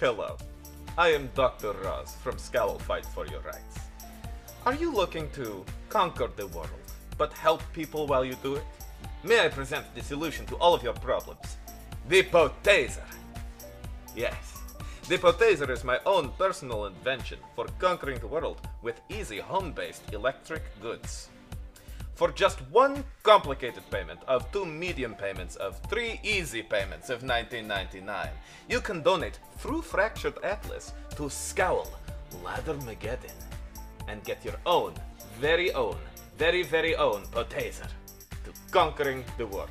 Hello, I am Dr. Roz from Scowl Fight for Your Rights. Are you looking to conquer the world, but help people while you do it? May I present the solution to all of your problems? The Potaser! Yes, the Potaser is my own personal invention for conquering the world with easy home based electric goods. For just one complicated payment of two medium payments of three easy payments of 1999, you can donate through Fractured Atlas to Scowl Leathermageddon and get your own, very own, very, very own Potaser to conquering the world.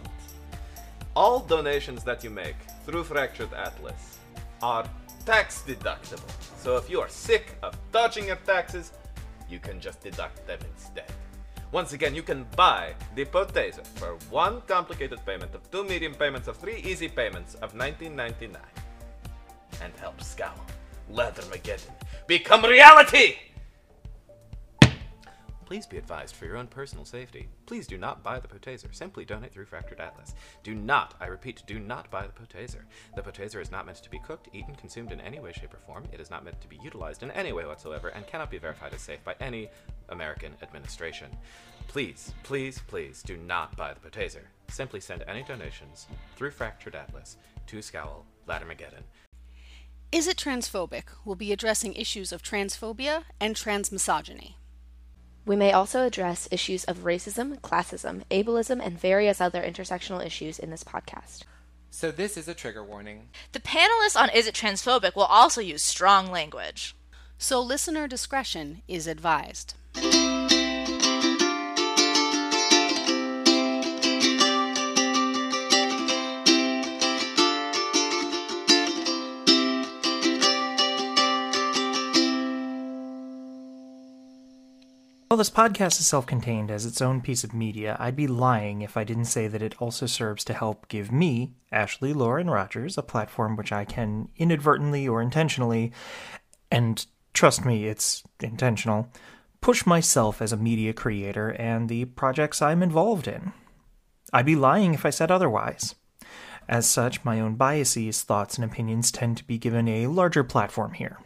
All donations that you make through Fractured Atlas are tax deductible. So if you are sick of dodging your taxes, you can just deduct them instead. Once again, you can buy the Potaser for one complicated payment of two medium payments of three easy payments of 19.99 and help Scowl Leathermageddon become reality! Please be advised for your own personal safety. Please do not buy the Potaser. Simply donate through Fractured Atlas. Do not, I repeat, do not buy the Potaser. The Potaser is not meant to be cooked, eaten, consumed in any way, shape, or form. It is not meant to be utilized in any way whatsoever and cannot be verified as safe by any American administration. Please, please, please do not buy the Potaser. Simply send any donations through Fractured Atlas to Scowl Leathermageddon. Is It Transphobic We'll be addressing issues of transphobia and transmisogyny. We may also address issues of racism, classism, ableism, and various other intersectional issues in this podcast. So, this is a trigger warning. The panelists on Is It Transphobic will also use strong language. So, listener discretion is advised. While this podcast is self contained as its own piece of media, I'd be lying if I didn't say that it also serves to help give me, Ashley Lauren Rogers, a platform which I can inadvertently or intentionally, and trust me, it's intentional, push myself as a media creator and the projects I'm involved in. I'd be lying if I said otherwise. As such, my own biases, thoughts, and opinions tend to be given a larger platform here.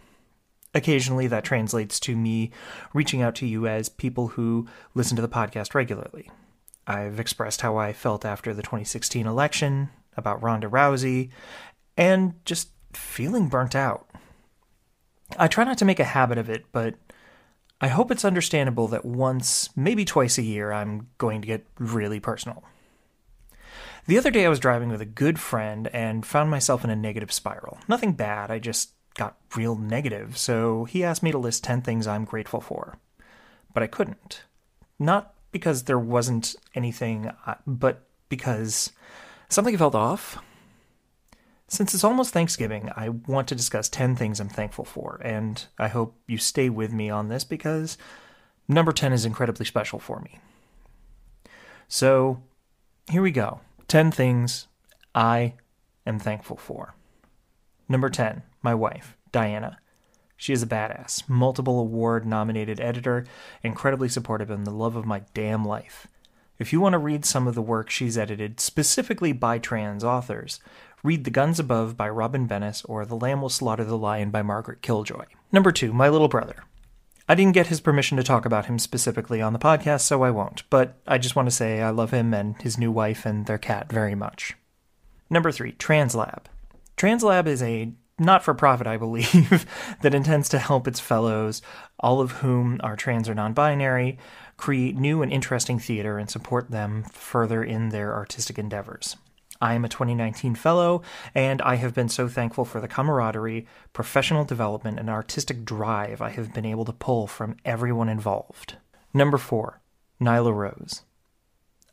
Occasionally, that translates to me reaching out to you as people who listen to the podcast regularly. I've expressed how I felt after the 2016 election, about Ronda Rousey, and just feeling burnt out. I try not to make a habit of it, but I hope it's understandable that once, maybe twice a year, I'm going to get really personal. The other day, I was driving with a good friend and found myself in a negative spiral. Nothing bad, I just got real negative, so he asked me to list 10 things I'm grateful for. But I couldn't. Not because there wasn't anything, but because something felt off. Since it's almost Thanksgiving, I want to discuss 10 things I'm thankful for, and I hope you stay with me on this because number 10 is incredibly special for me. So, here we go 10 things I am thankful for. Number 10, my wife, Diana. She is a badass, multiple award nominated editor, incredibly supportive, and the love of my damn life. If you want to read some of the work she's edited specifically by trans authors, read The Guns Above by Robyn Bennis or The Lamb Will Slaughter the Lion by Margaret Killjoy. Number two, my little brother. I didn't get his permission to talk about him specifically on the podcast, so I won't, but I just want to say I love him and his new wife and their cat very much. Number three, TransLab. TransLab is a not for profit, I believe, that intends to help its fellows, all of whom are trans or non binary, create new and interesting theater and support them further in their artistic endeavors. I am a 2019 fellow, and I have been so thankful for the camaraderie, professional development, and artistic drive I have been able to pull from everyone involved. Number four, Nyla Rose.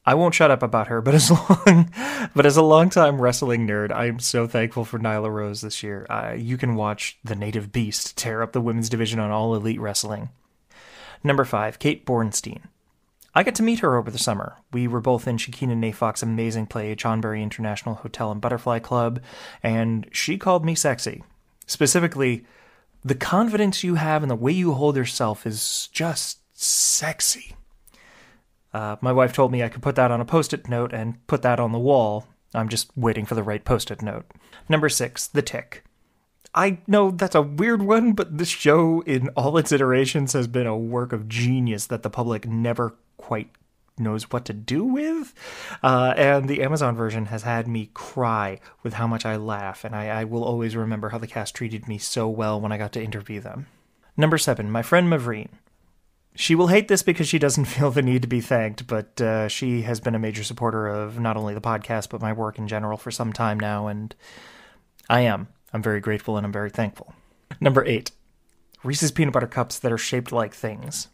I won't shut up about her, but as long, but as a longtime wrestling nerd, I'm so thankful for Nyla Rose this year. Uh, you can watch the Native Beast tear up the women's division on All Elite Wrestling. Number five, Kate Bornstein. I got to meet her over the summer. We were both in Shakina Nayfack's amazing play, Johnbury International Hotel and Butterfly Club, and she called me sexy. Specifically, the confidence you have and the way you hold yourself is just sexy. Uh, my wife told me I could put that on a post it note and put that on the wall. I'm just waiting for the right post it note. Number six, The Tick. I know that's a weird one, but this show, in all its iterations, has been a work of genius that the public never quite knows what to do with. Uh, and the Amazon version has had me cry with how much I laugh, and I, I will always remember how the cast treated me so well when I got to interview them. Number seven, my friend Mavreen. She will hate this because she doesn't feel the need to be thanked, but uh, she has been a major supporter of not only the podcast, but my work in general for some time now, and I am. I'm very grateful and I'm very thankful. Number eight, Reese's peanut butter cups that are shaped like things.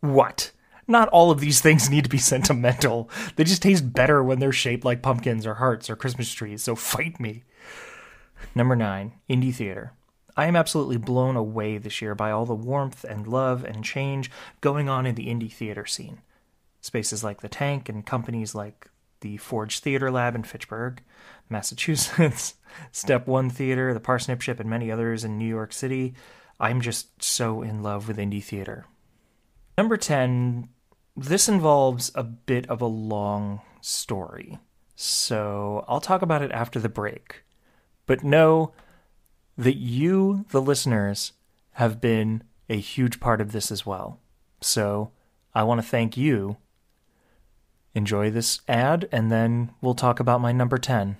What? Not all of these things need to be sentimental. They just taste better when they're shaped like pumpkins or hearts or Christmas trees, so fight me. Number nine, indie theater. I am absolutely blown away this year by all the warmth and love and change going on in the indie theater scene. Spaces like the Tank and companies like the Forge Theater Lab in Fitchburg, Massachusetts, Step One Theater, the Parsnip Ship, and many others in New York City. I'm just so in love with indie theater. Number 10, this involves a bit of a long story, so I'll talk about it after the break. But know that you, the listeners, have been a huge part of this as well. So I want to thank you. Enjoy this ad, and then we'll talk about my number 10.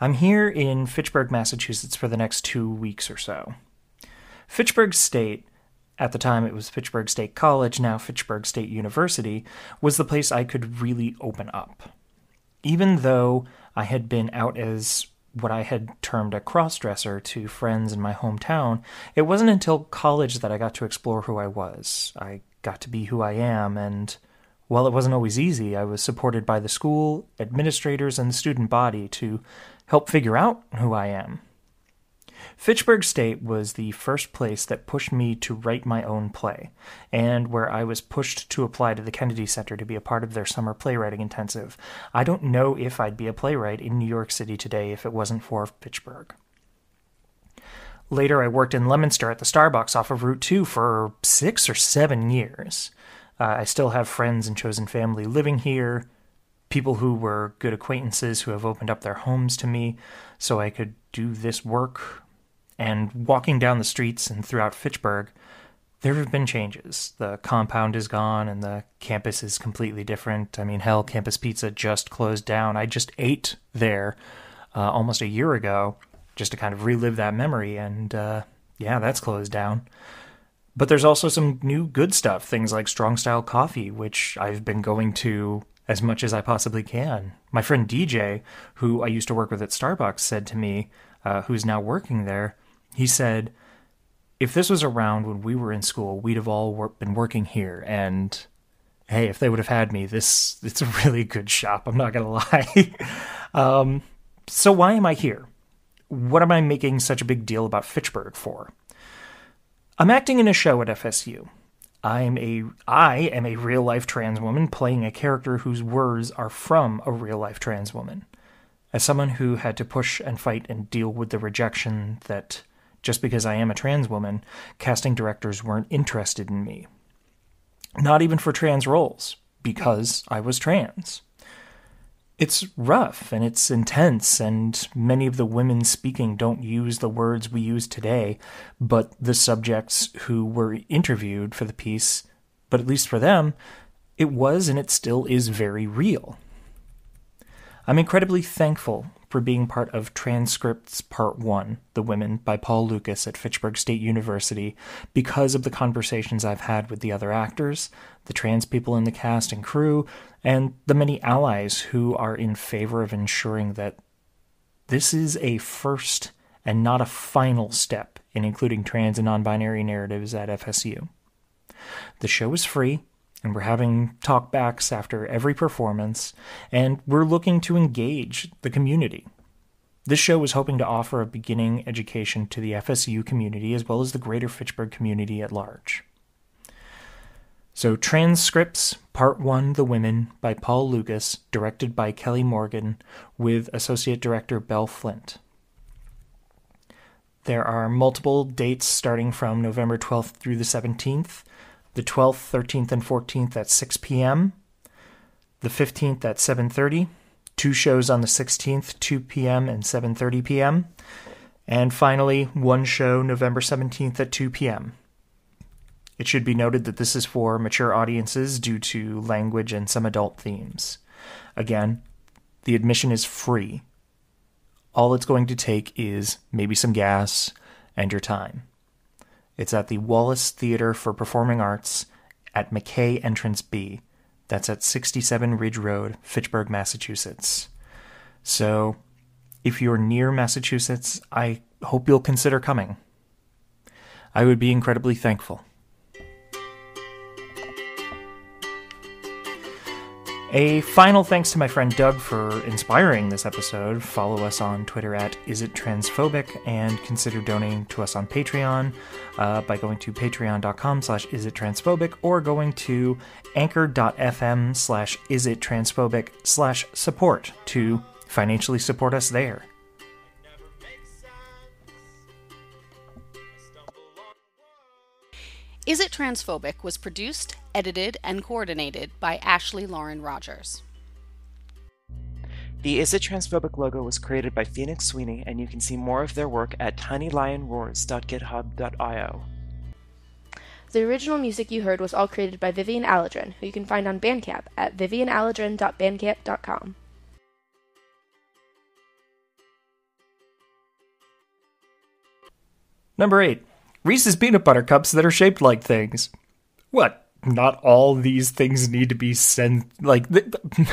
I'm here in Fitchburg, Massachusetts for the next two weeks or so. Fitchburg State, at the time it was Fitchburg State College, now Fitchburg State University, was the place I could really open up. Even though I had been out as what I had termed a crossdresser to friends in my hometown, it wasn't until college that I got to explore who I was. I got to be who I am, and while it wasn't always easy, I was supported by the school, administrators, and student body to help figure out who I am. Fitchburg State was the first place that pushed me to write my own play, and where I was pushed to apply to the Kennedy Center to be a part of their summer playwriting intensive. I don't know if I'd be a playwright in New York City today if it wasn't for Fitchburg. Later, I worked in Leominster at the Starbucks off of Route 2 for six or seven years. Uh, I still have friends and chosen family living here, people who were good acquaintances who have opened up their homes to me so I could do this work. And walking down the streets and throughout Fitchburg, there have been changes. The compound is gone and the campus is completely different. I mean, hell, Campus Pizza just closed down. I just ate there uh, almost a year ago just to kind of relive that memory, and uh, yeah, that's closed down. But there's also some new good stuff, things like Strong Style Coffee, which I've been going to as much as I possibly can. My friend DJ, who I used to work with at Starbucks, said to me, uh, who's now working there, he said, if this was around when we were in school, we'd have all wor- been working here. And hey, if they would have had me, this it's a really good shop. I'm not gonna lie. um, so why am I here? What am I making such a big deal about Fitchburg for? I'm acting in a show at FSU. I'm a I am a real life trans woman playing a character whose words are from a real life trans woman. As someone who had to push and fight and deal with the rejection that just because I am a trans woman, casting directors weren't interested in me. Not even for trans roles, because I was trans. It's rough and it's intense, and many of the women speaking don't use the words we use today, but the subjects who were interviewed for the piece, but at least for them, it was and it still is very real. I'm incredibly thankful for being part of Transcripts Part 1, The Women, by Paul Lucas at Fitchburg State University, because of the conversations I've had with the other actors, the trans people in the cast and crew, and the many allies who are in favor of ensuring that this is a first and not a final step in including trans and non binary narratives at FSU. The show is free, and we're having talkbacks after every performance, and we're looking to engage the community. This show is hoping to offer a beginning education to the FSU community as well as the greater Fitchburg community at large. So, Transcripts, Part 1 The Women by Paul Lucas, directed by Kelly Morgan, with Associate Director Belle Flint. There are multiple dates starting from November 12th through the 17th, the 12th, 13th, and 14th at 6 p.m., the 15th at 7:30, two shows on the 16th, 2 p.m. and 7:30 p.m., And finally, one show November 17th at 2 p.m. It should be noted that this is for mature audiences due to language and some adult themes. Again, the admission is free. All it's going to take is maybe some gas and your time. It's at the Wallace Theater for Performing Arts at McKay Entrance B. That's at 67 Ridge Road, Fitchburg, Massachusetts. So, if you're near Massachusetts, I hope you'll consider coming. I would be incredibly thankful. A final thanks to my friend Doug for inspiring this episode. Follow us on Twitter at isitTransphobic and consider donating to us on Patreon uh, by going to patreon.com slash isitTransphobic or going to anchor.fm slash isitTransphobic slash support to financially support us there. Is It Transphobic was produced, edited, and coordinated by Ashley Lauren Rogers. The Is It Transphobic logo was created by Phoenix Sweeney, and you can see more of their work at tinylionroars.github.io. The original music you heard was all created by Vivian Aladrin, who you can find on Bandcamp at vivianaladrin.bandcamp.com. Number eight, Reese's peanut butter cups that are shaped like things. What? not all these things need to be sent like th-